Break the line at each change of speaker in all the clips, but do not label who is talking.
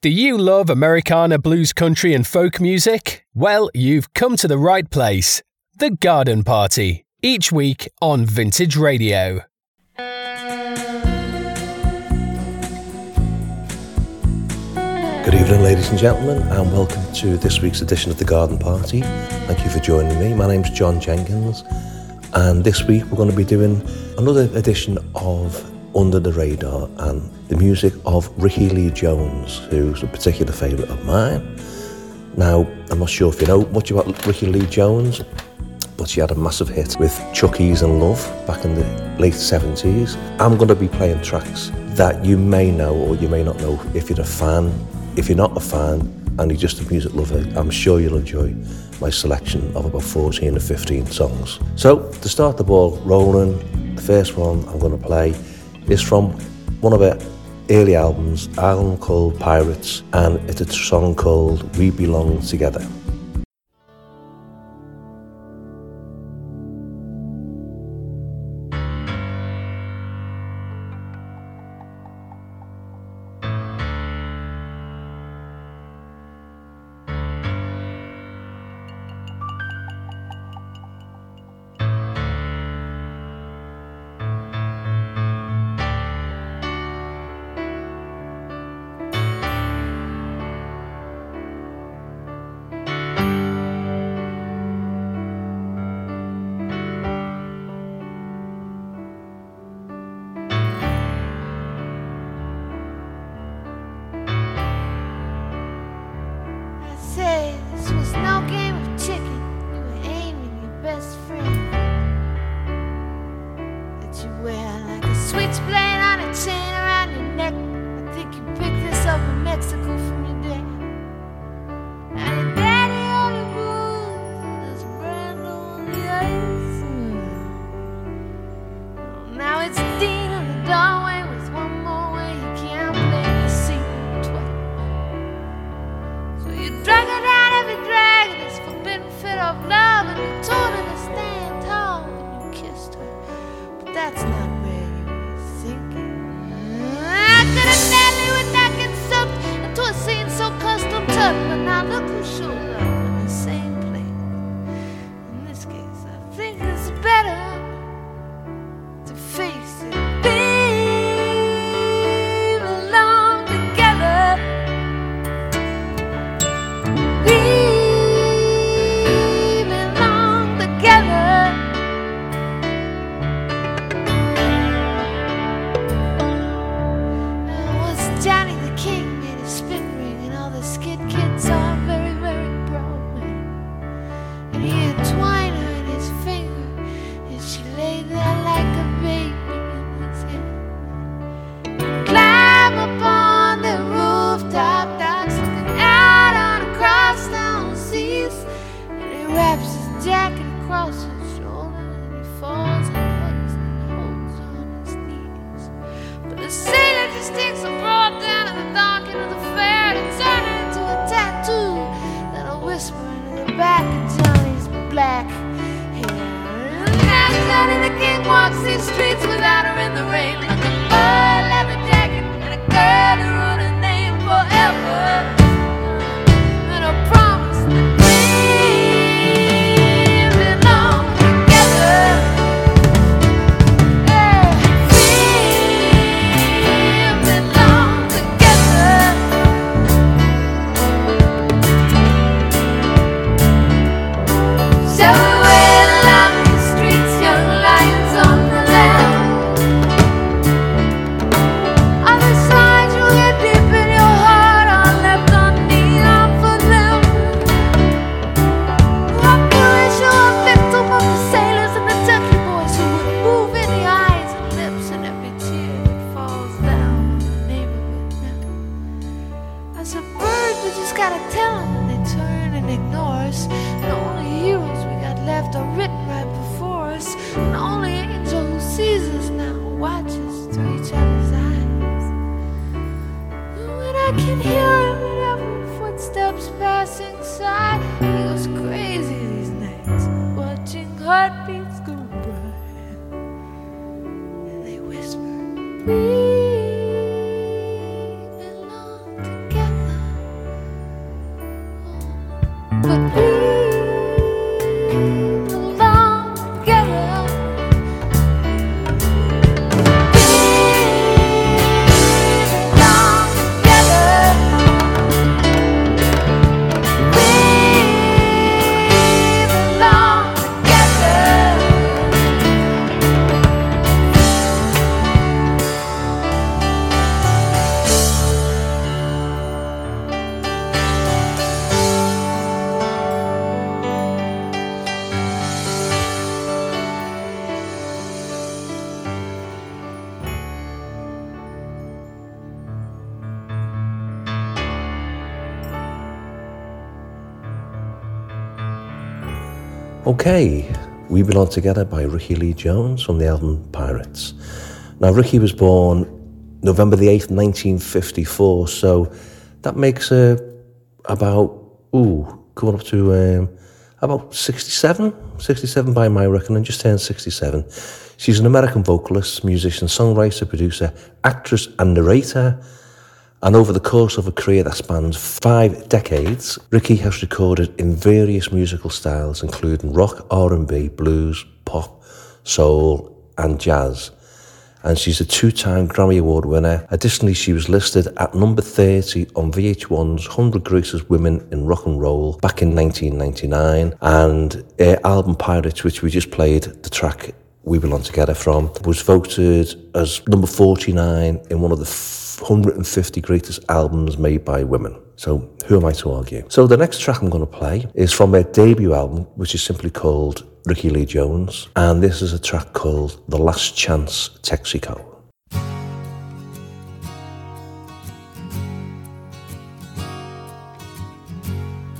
Do you love Americana blues country and folk music? Well, you've come to the right place. The Garden Party, each week on Vintage Radio.
Good evening, ladies and gentlemen, and welcome to this week's edition of The Garden Party. Thank you for joining me. My name's John Jenkins, and this week we're going to be doing another edition of Under the Radar and the music of Rickie Lee Jones, who's a particular favourite of mine. Now, I'm not sure if you know much about Rickie Lee Jones, but she had a massive hit with Chuck E.'s in Love back in the late 70s. I'm going to be playing tracks that you may know or you may not know if you're a fan. If you're not a fan and you're just a music lover, I'm sure you'll enjoy my selection of about 14 or 15 songs. So, to start the ball rolling, the first one I'm going to play is from one of her early albums, album called Pirates, and it's a song called We Belong Together.
We belong
Okay, We Belong Together by Rickie Lee Jones from the album Pirates. Now, Rickie was born November the 8th, 1954, so that makes her about, ooh, coming up to um, about 67, 67 by my reckoning, just turned 67. She's an American vocalist, musician, songwriter, producer, actress, and narrator. And over the course of a career that spans five decades, Rickie has recorded in various musical styles, including rock, R&B, blues, pop, soul, and jazz. And she's a two-time Grammy Award winner. Additionally, she was listed at number 30 on VH1's 100 Greatest Women in Rock and Roll back in 1999. And her album Pirates, which we just played the track We Belong Together from, was voted as number 49 in one of the 150 greatest albums made by women. So who am I to argue? So the next track I'm going to play is from their debut album, which is simply called Rickie Lee Jones. And this is a track called The Last Chance Texaco.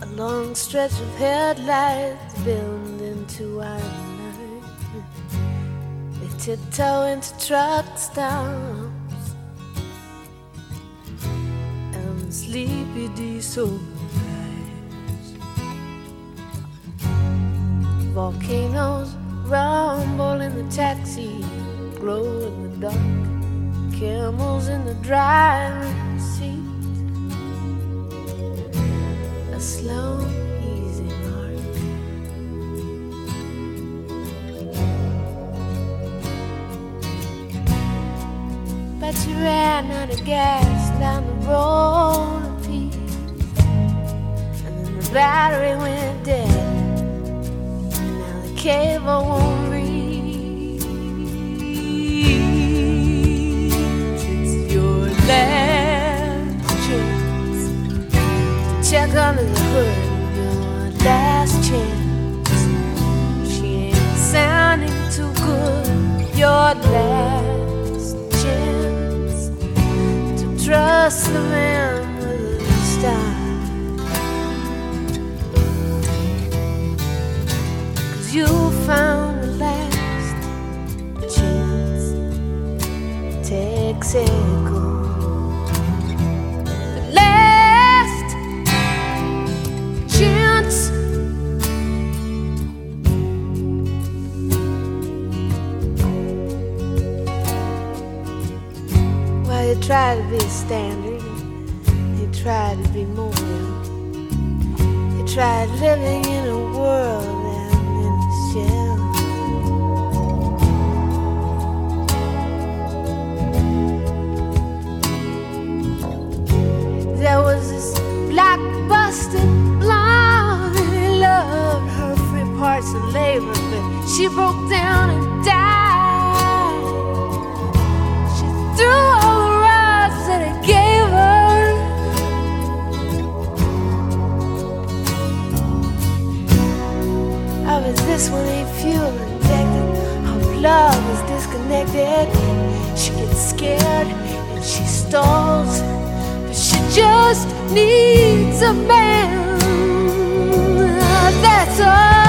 A long stretch of headlights build into our tiptoe into truck stops and sleepy diesel eyes. Volcanoes rumble in the taxi, glow in the dark. Camels in the driving seat. A slow, You ran out of gas down the road of peace. And then the battery went dead. And now the cable won't reach. It's your last chance check under the hood. Your last chance. She ain't sounding too good. Your last. Trust the man with the style. Cause you found the last chance. Texaco. The last chance. Try to be a tried living in a world and in a shell. There was this black busted blonde, he loved her free parts of labor, but she broke down and Was disconnected. She gets scared and she stalls, but she just needs a man. That's all.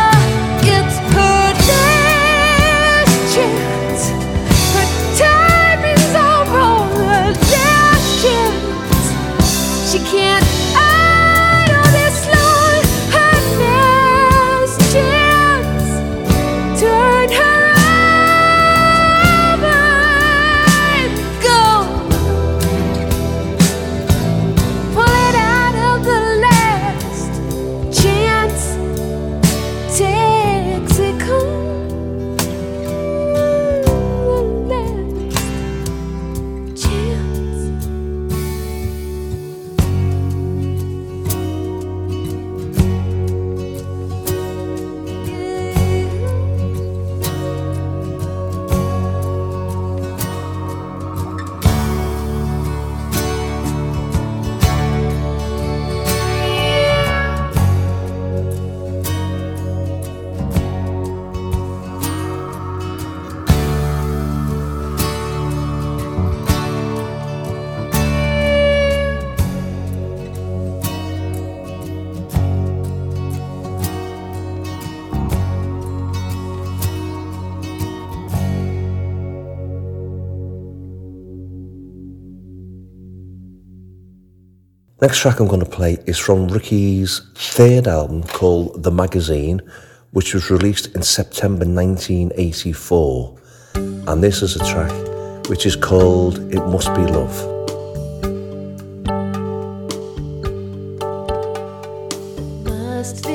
Next track I'm going to play is from Rickie's third album called The Magazine, which was released in September 1984. And this is a track which is called It Must Be Love.
must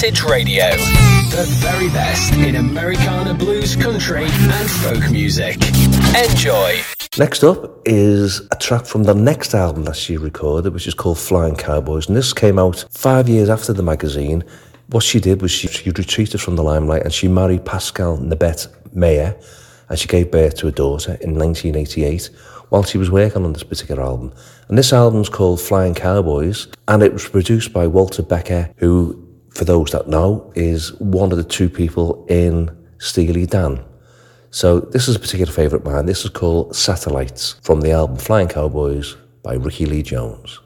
Vintage Radio. The very best in Americana blues, country, and folk music. Enjoy.
Next up is a track from the next album that she recorded, which is called Flying Cowboys. And this came out five years after the magazine. What she did was she, she retreated from the limelight and she married Pascal Nabet Mayer and she gave birth to a daughter in 1988 while she was working on this particular album. And this album's called Flying Cowboys, and it was produced by Walter Becker, who, for those that know, is one of the two people in Steely Dan. So this is a particular favourite of mine. This is called Satellites from the album Flying Cowboys by Rickie Lee Jones.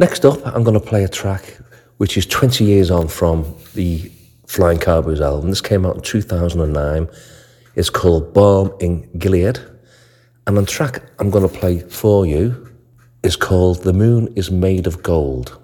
Next up, I'm going to play a track which is 20 years on from the Flying Cowboys album. This came out in 2009. It's called Balm in Gilead. And the track I'm going to play for you is called The Moon is Made of Gold.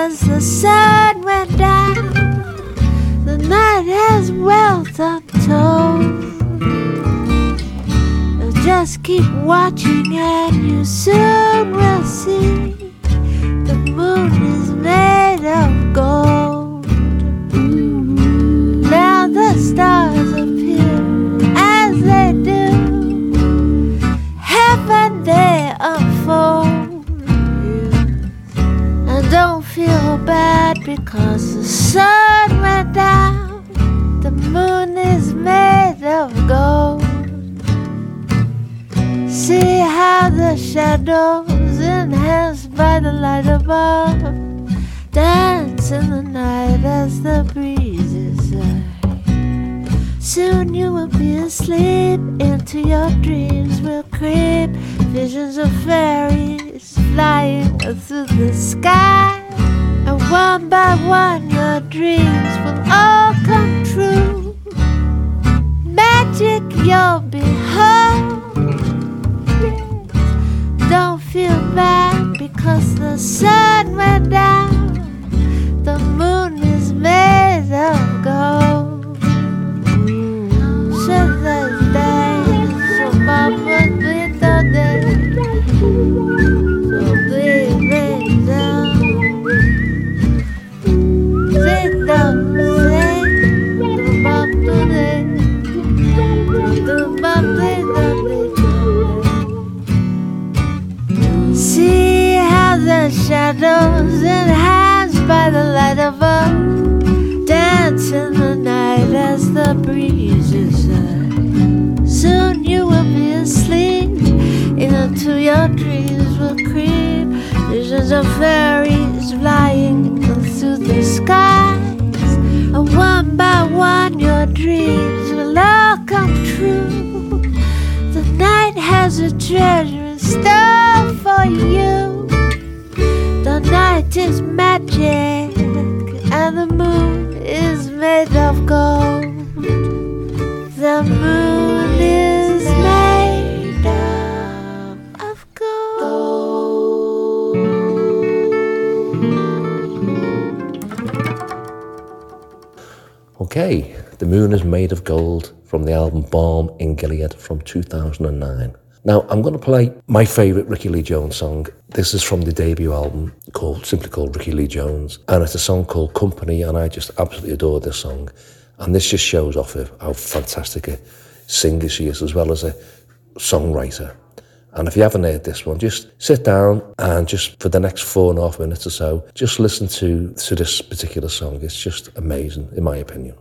Because the sun went down. The night has wealth untold. Just keep watching and you soon will see the moon is made of night is magic, and the moon is made of gold. The moon is made of, gold.
Okay, The Moon is Made of Gold from the album Balm in Gilead from 2009. Now, I'm going to play my favourite Rickie Lee Jones song. This is from the debut album called simply called Rickie Lee Jones, and it's a song called Company, and I just absolutely adore this song. And this just shows off of how fantastic a singer she is, as well as a songwriter. And if you haven't heard this one, just sit down and just for the next four and a half minutes or so, just listen to, to this particular song. It's just amazing, in my opinion.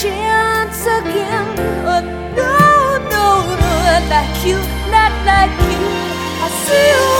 chance again. Oh, no, no, no, like you, not like you. I see you.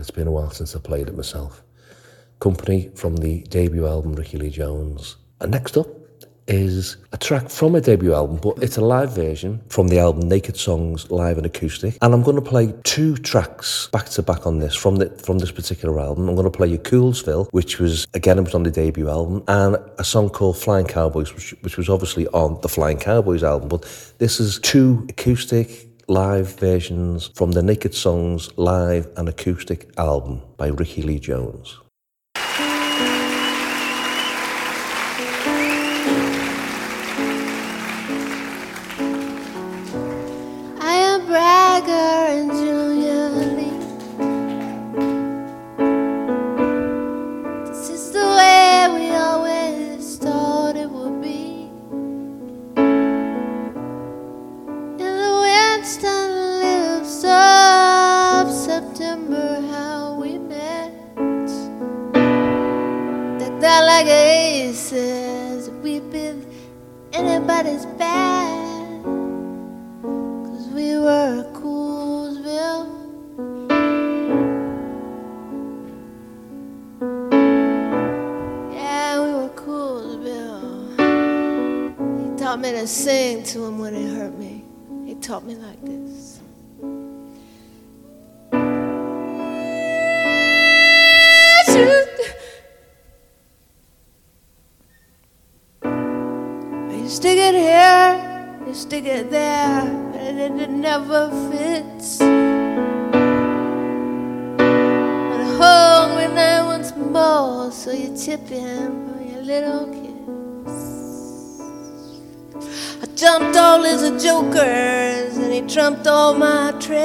It's been a while since I played it myself. Company from the debut album Rickie Lee Jones. And next up is a track from a debut album, but it's a live version from the album Naked Songs Live and Acoustic. And I'm going to play two tracks back to back on this from the from this particular album. I'm going to play you Coolsville, which was again it was on the debut album, and a song called Flying Cowboys, which, which was obviously on the Flying Cowboys album. But this is two acoustic live versions from the Naked Songs live and acoustic album by Rickie Lee Jones.
Anybody's bad. Cause we were a Coolsville. Yeah, we were Coolsville. He taught me to sing to him when it hurt me. He taught me like this. You stick it there, and it, never fits. But hungry now once more, so you tip him for your little kiss. I jumped all his jokers, and he trumped all my tricks.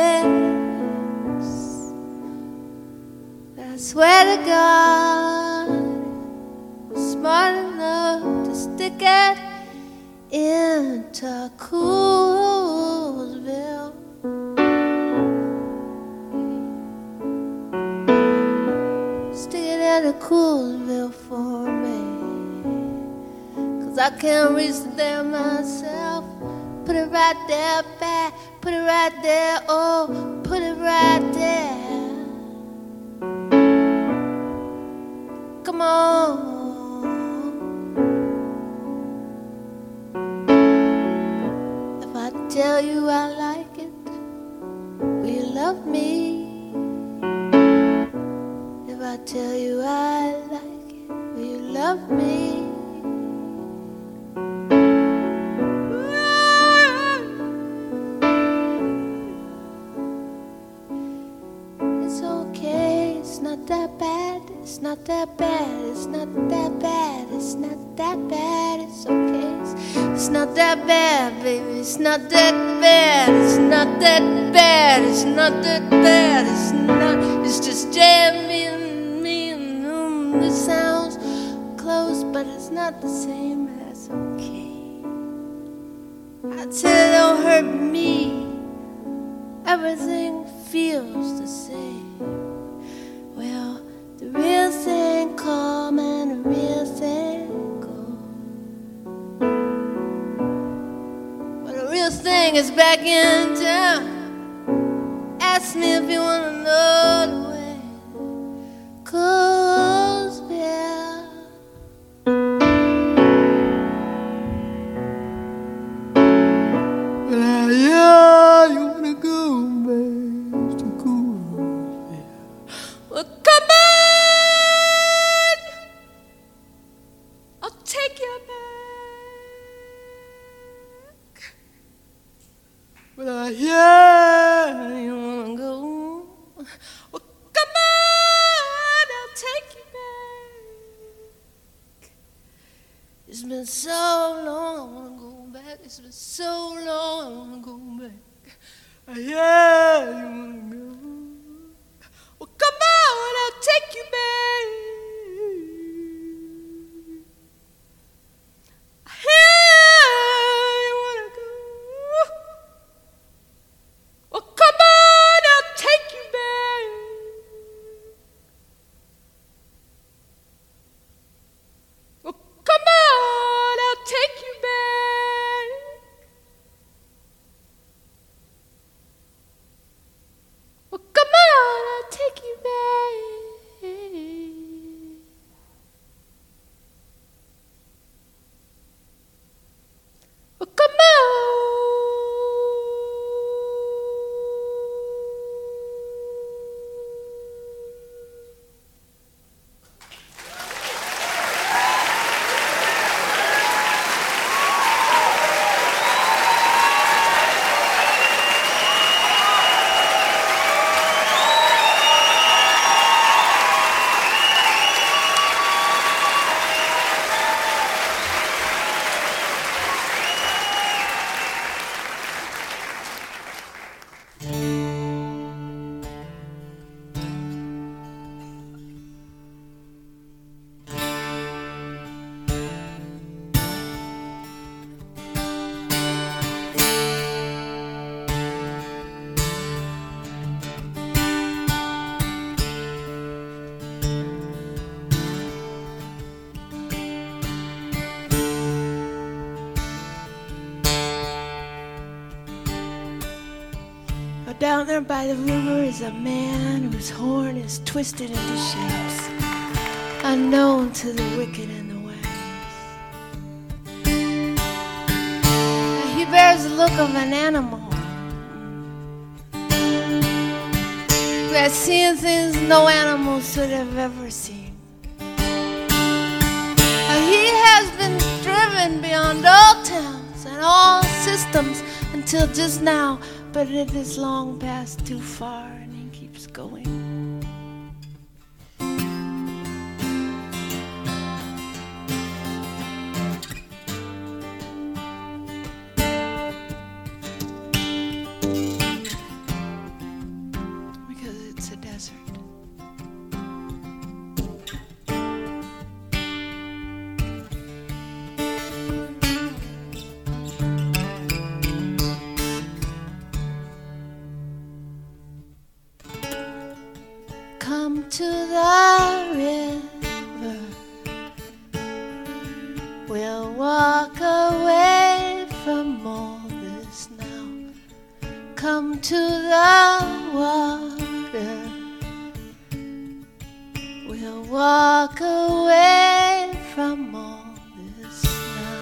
I swear to God, I'm smart enough to stick it into Coolsville. Stick it into Coolsville for me. Cause I can't reach there myself. Put it right there, back. Put it right there, oh, put it right there. Come on. Tell you I like it, will you love me? If I tell you I like it, will you love me? It's not that bad, it's not that bad, it's not that bad, it's okay. It's, it's not that bad, baby, it's not that bad, it's not that bad, it's not that bad, it's not jam me and me and mm, the sounds close, but it's not the same. That's okay. I tell it don't hurt me. Everything feels the same. Well, the real thing come and the real thing go. Well, the real thing is back in town. Ask me if you wanna know Down there by the river is a man whose horn is twisted into shapes unknown to the wicked and the wise. He bears the look of an animal who has seen things no animal should have ever seen. He has been driven beyond all towns and all systems until just now, but it is long past too far, We'll walk away from all this now.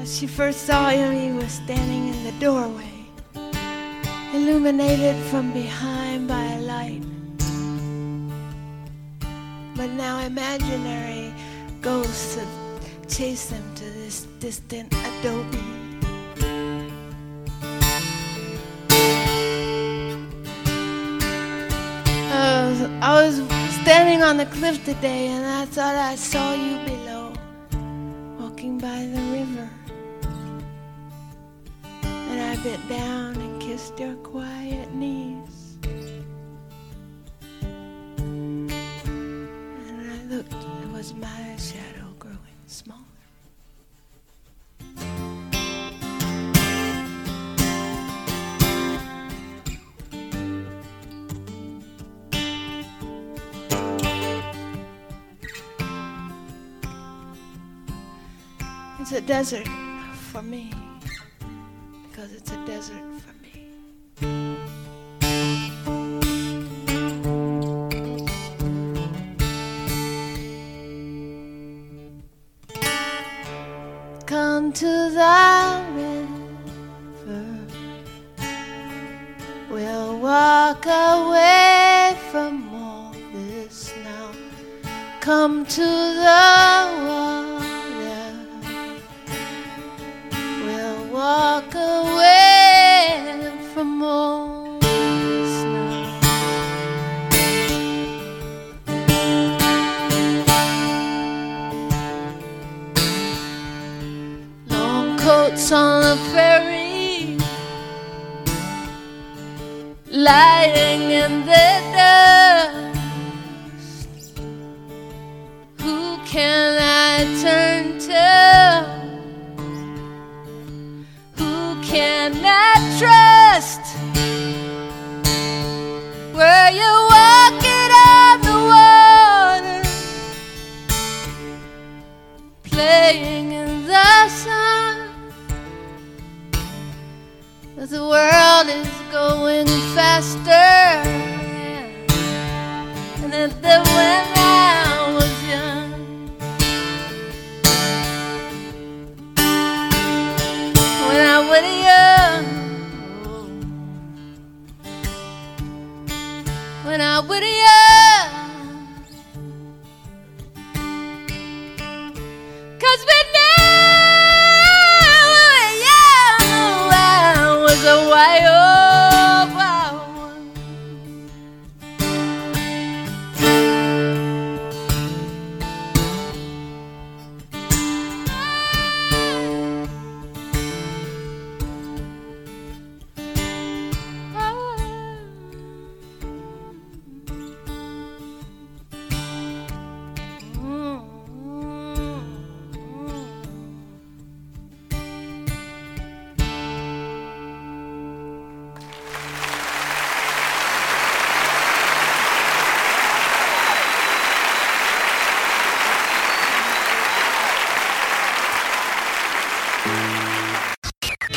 As she first saw him, he was standing in the doorway, illuminated from behind by a light. But now imaginary ghosts have chased them to this distant adobe. I was, I was standing on the cliff today and I thought I saw you below. walking by the river, and I bent down and kissed your quiet knees. And I looked, it was my shadow smaller. It's a desert for me because it's a desert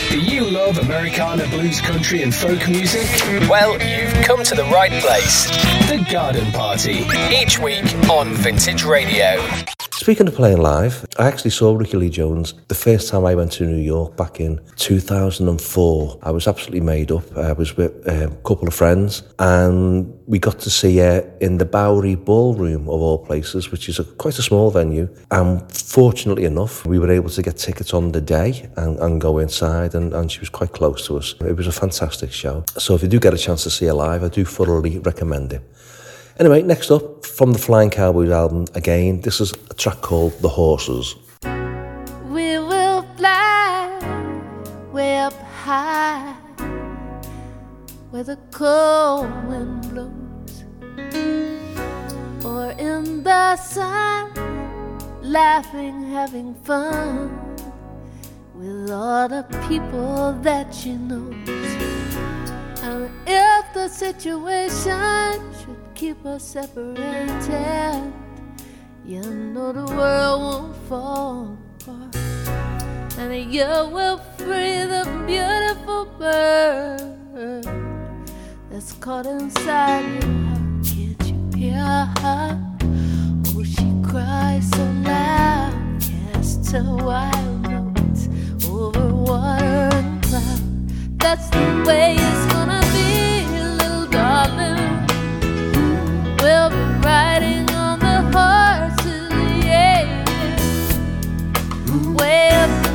Do you love Americana blues country and folk music? Well, you've come to the right place. The Garden Party. Each week on Vintage Radio.
Speaking of playing live, I actually saw Rickie Lee Jones the first time I went to New York back in 2004. I was absolutely made up. I was with um, a couple of friends and we got to see her in the Bowery Ballroom of all places, which is a, quite a small venue. And fortunately enough, we were able to get tickets on the day and, and go inside and, and she was quite close to us. It was a fantastic show. So if you do get a chance to see her live, I do thoroughly recommend it. Anyway, next up from the Flying Cowboys album, again, this is a track called The Horses.
We will fly way up high where the cold wind blows, or in the sun, laughing, having fun with all the people that you know. And if the situation should keep us separated, you know the world won't fall apart. And you will free the beautiful bird that's caught inside your heart. Can't you hear her? Oh, she cries so loud, casts her wild notes over water and cloud. That's the way it's gonna be, little darling. We'll be riding on the horses, yeah. Way up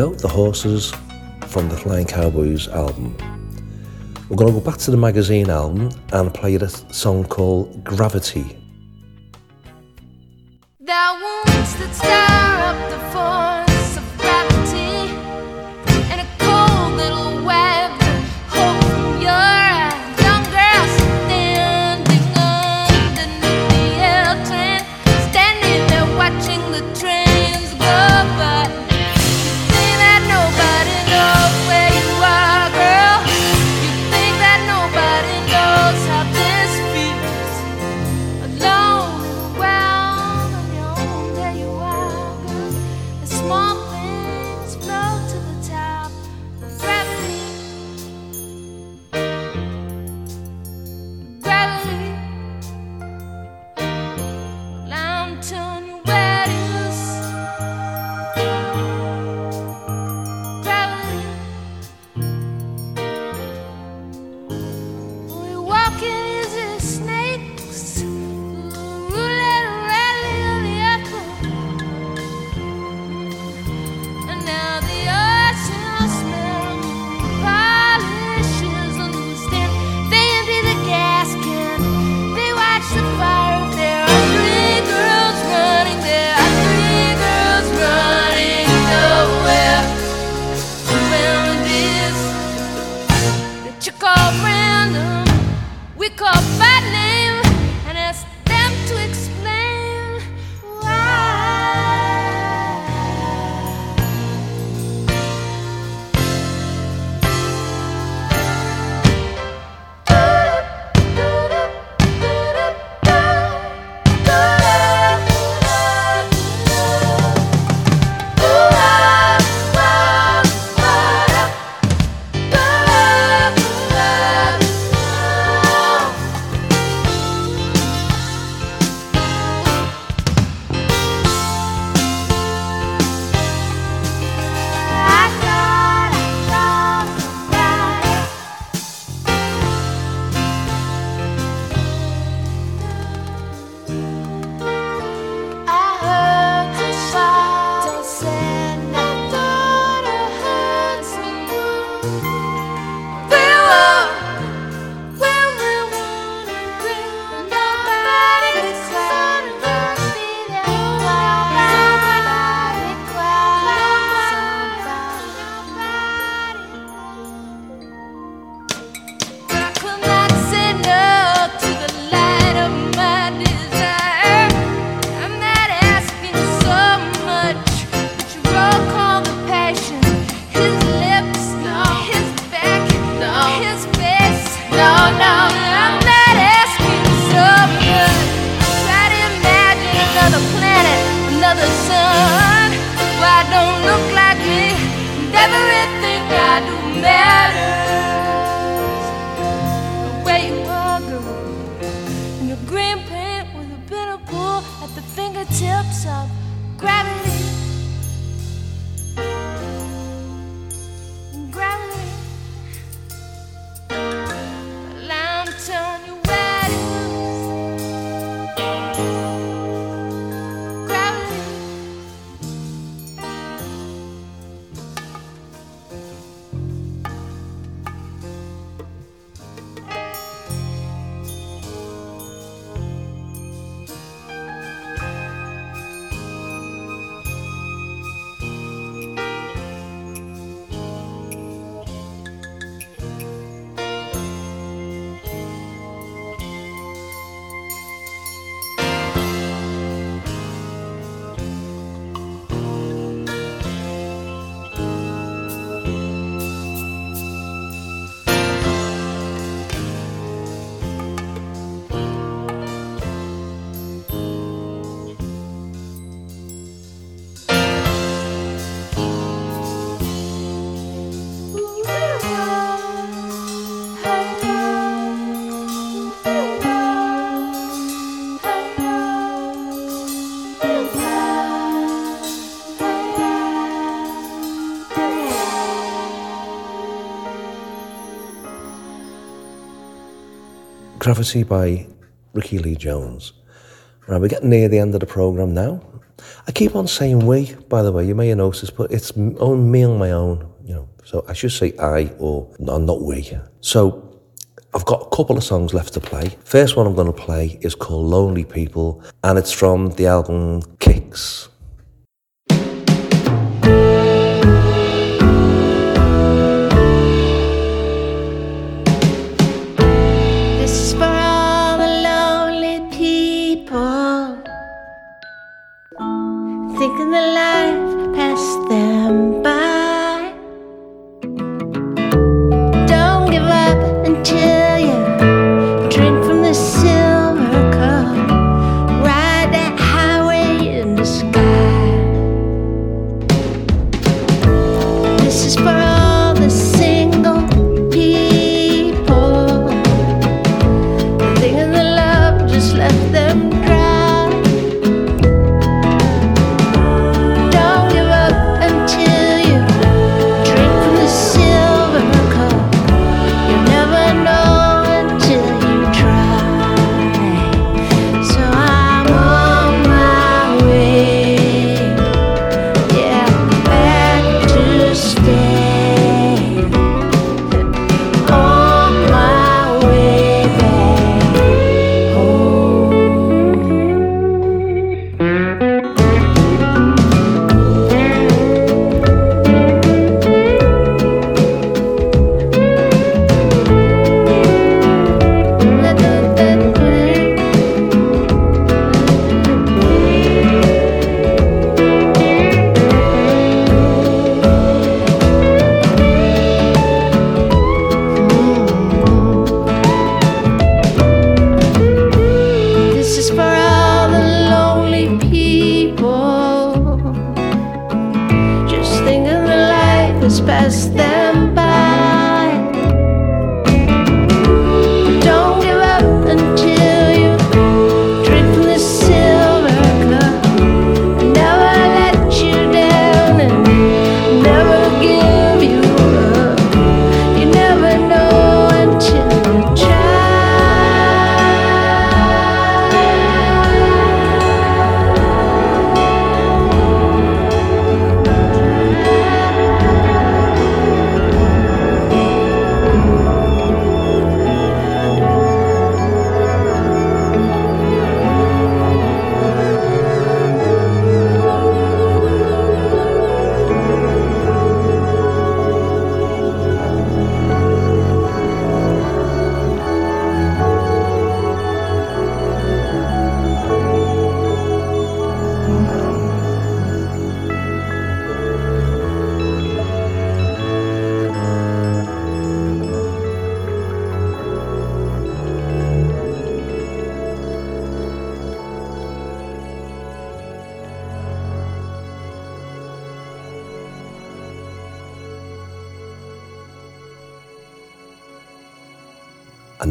Without the
Horses
from the Flying Cowboys album. We're going to go back to the magazine album and play a song called Gravity.
Gravity by Rickie Lee Jones. Right, we're getting near the end of the programme now. I keep on saying we, by the way, you may have noticed, but it's on me on my own, you know. So I should say I or not we. So I've got a couple of songs left to play. First one I'm going to play is called Lonely People, and it's from the album Kicks.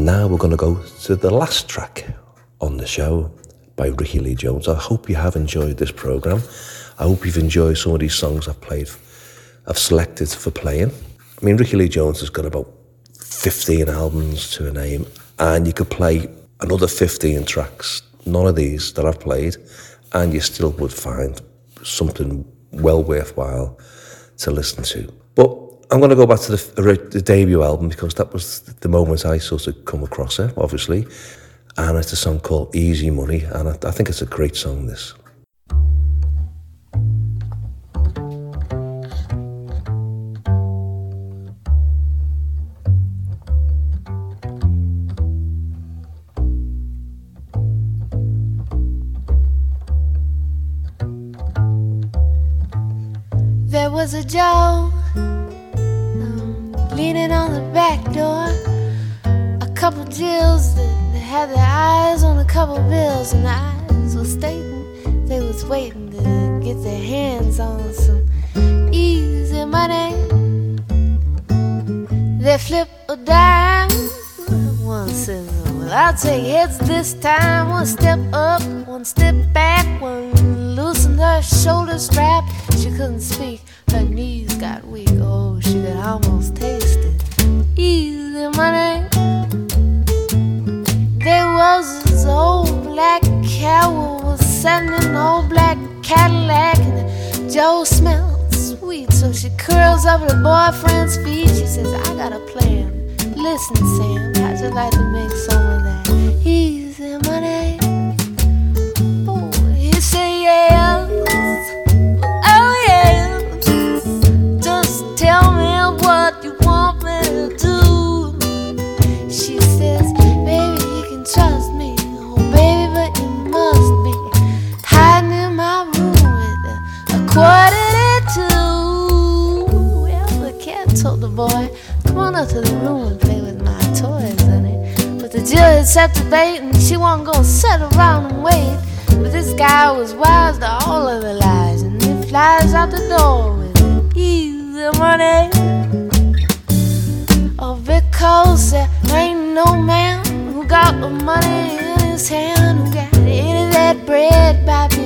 Now we're going to go to the last track on the show by Rickie Lee Jones. I hope you have enjoyed this program. I hope you've enjoyed some of these songs I've played, I've selected for playing. I mean, Rickie Lee Jones has got about 15 albums to a name, and you could play another 15 tracks, none of these that I've played, and you still would find something well worthwhile to listen to. I'm going to go back to the, the, debut album because that was the moment I sort of come across it, obviously. And it's a song called Easy Money, and I, I think it's a great song, this.
There was a Joe leaning on the back door. A couple Jills that, had their eyes on a couple bills, and the eyes were stating they was waiting to get their hands on some easy money. They flip a dime. One says, Well, I'll take heads this time. One step up, one step back, one loosened her shoulder strap. She couldn't speak. Her knees got weak, oh, she could almost taste in the old black Cadillac, and Joe smelled sweet, so she curls up her boyfriend's feet. She says, I got a plan. Listen, Sam, how'd you like to make set the date and she wasn't gonna sit around and wait. But this guy was wise to all of the lies and he flies out the door with easy money. Oh, because there ain't no man who got the money in his hand who got any of that bread by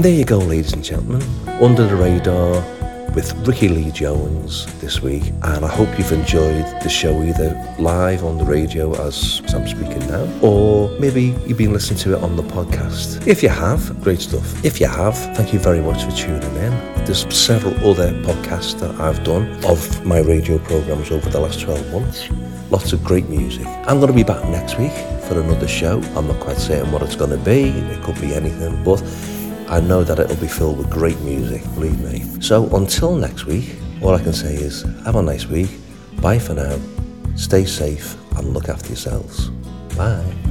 And there
you go, ladies and gentlemen, under the radar with Rickie Lee Jones this week. And I hope you've enjoyed the show either live on the radio as I'm speaking now, or maybe you've been listening to it on the podcast. If you have, great stuff. If you have, thank you very much for tuning in. There's several other podcasts that I've done of my radio programs over the last 12 months. Lots of great music. I'm going to be back next week for another show. I'm not quite certain what it's going to be. It could be anything, but I know that it'll be filled with great music, believe me. So until next week, all I can say is have a nice week. Bye for now. Stay safe and look after yourselves. Bye.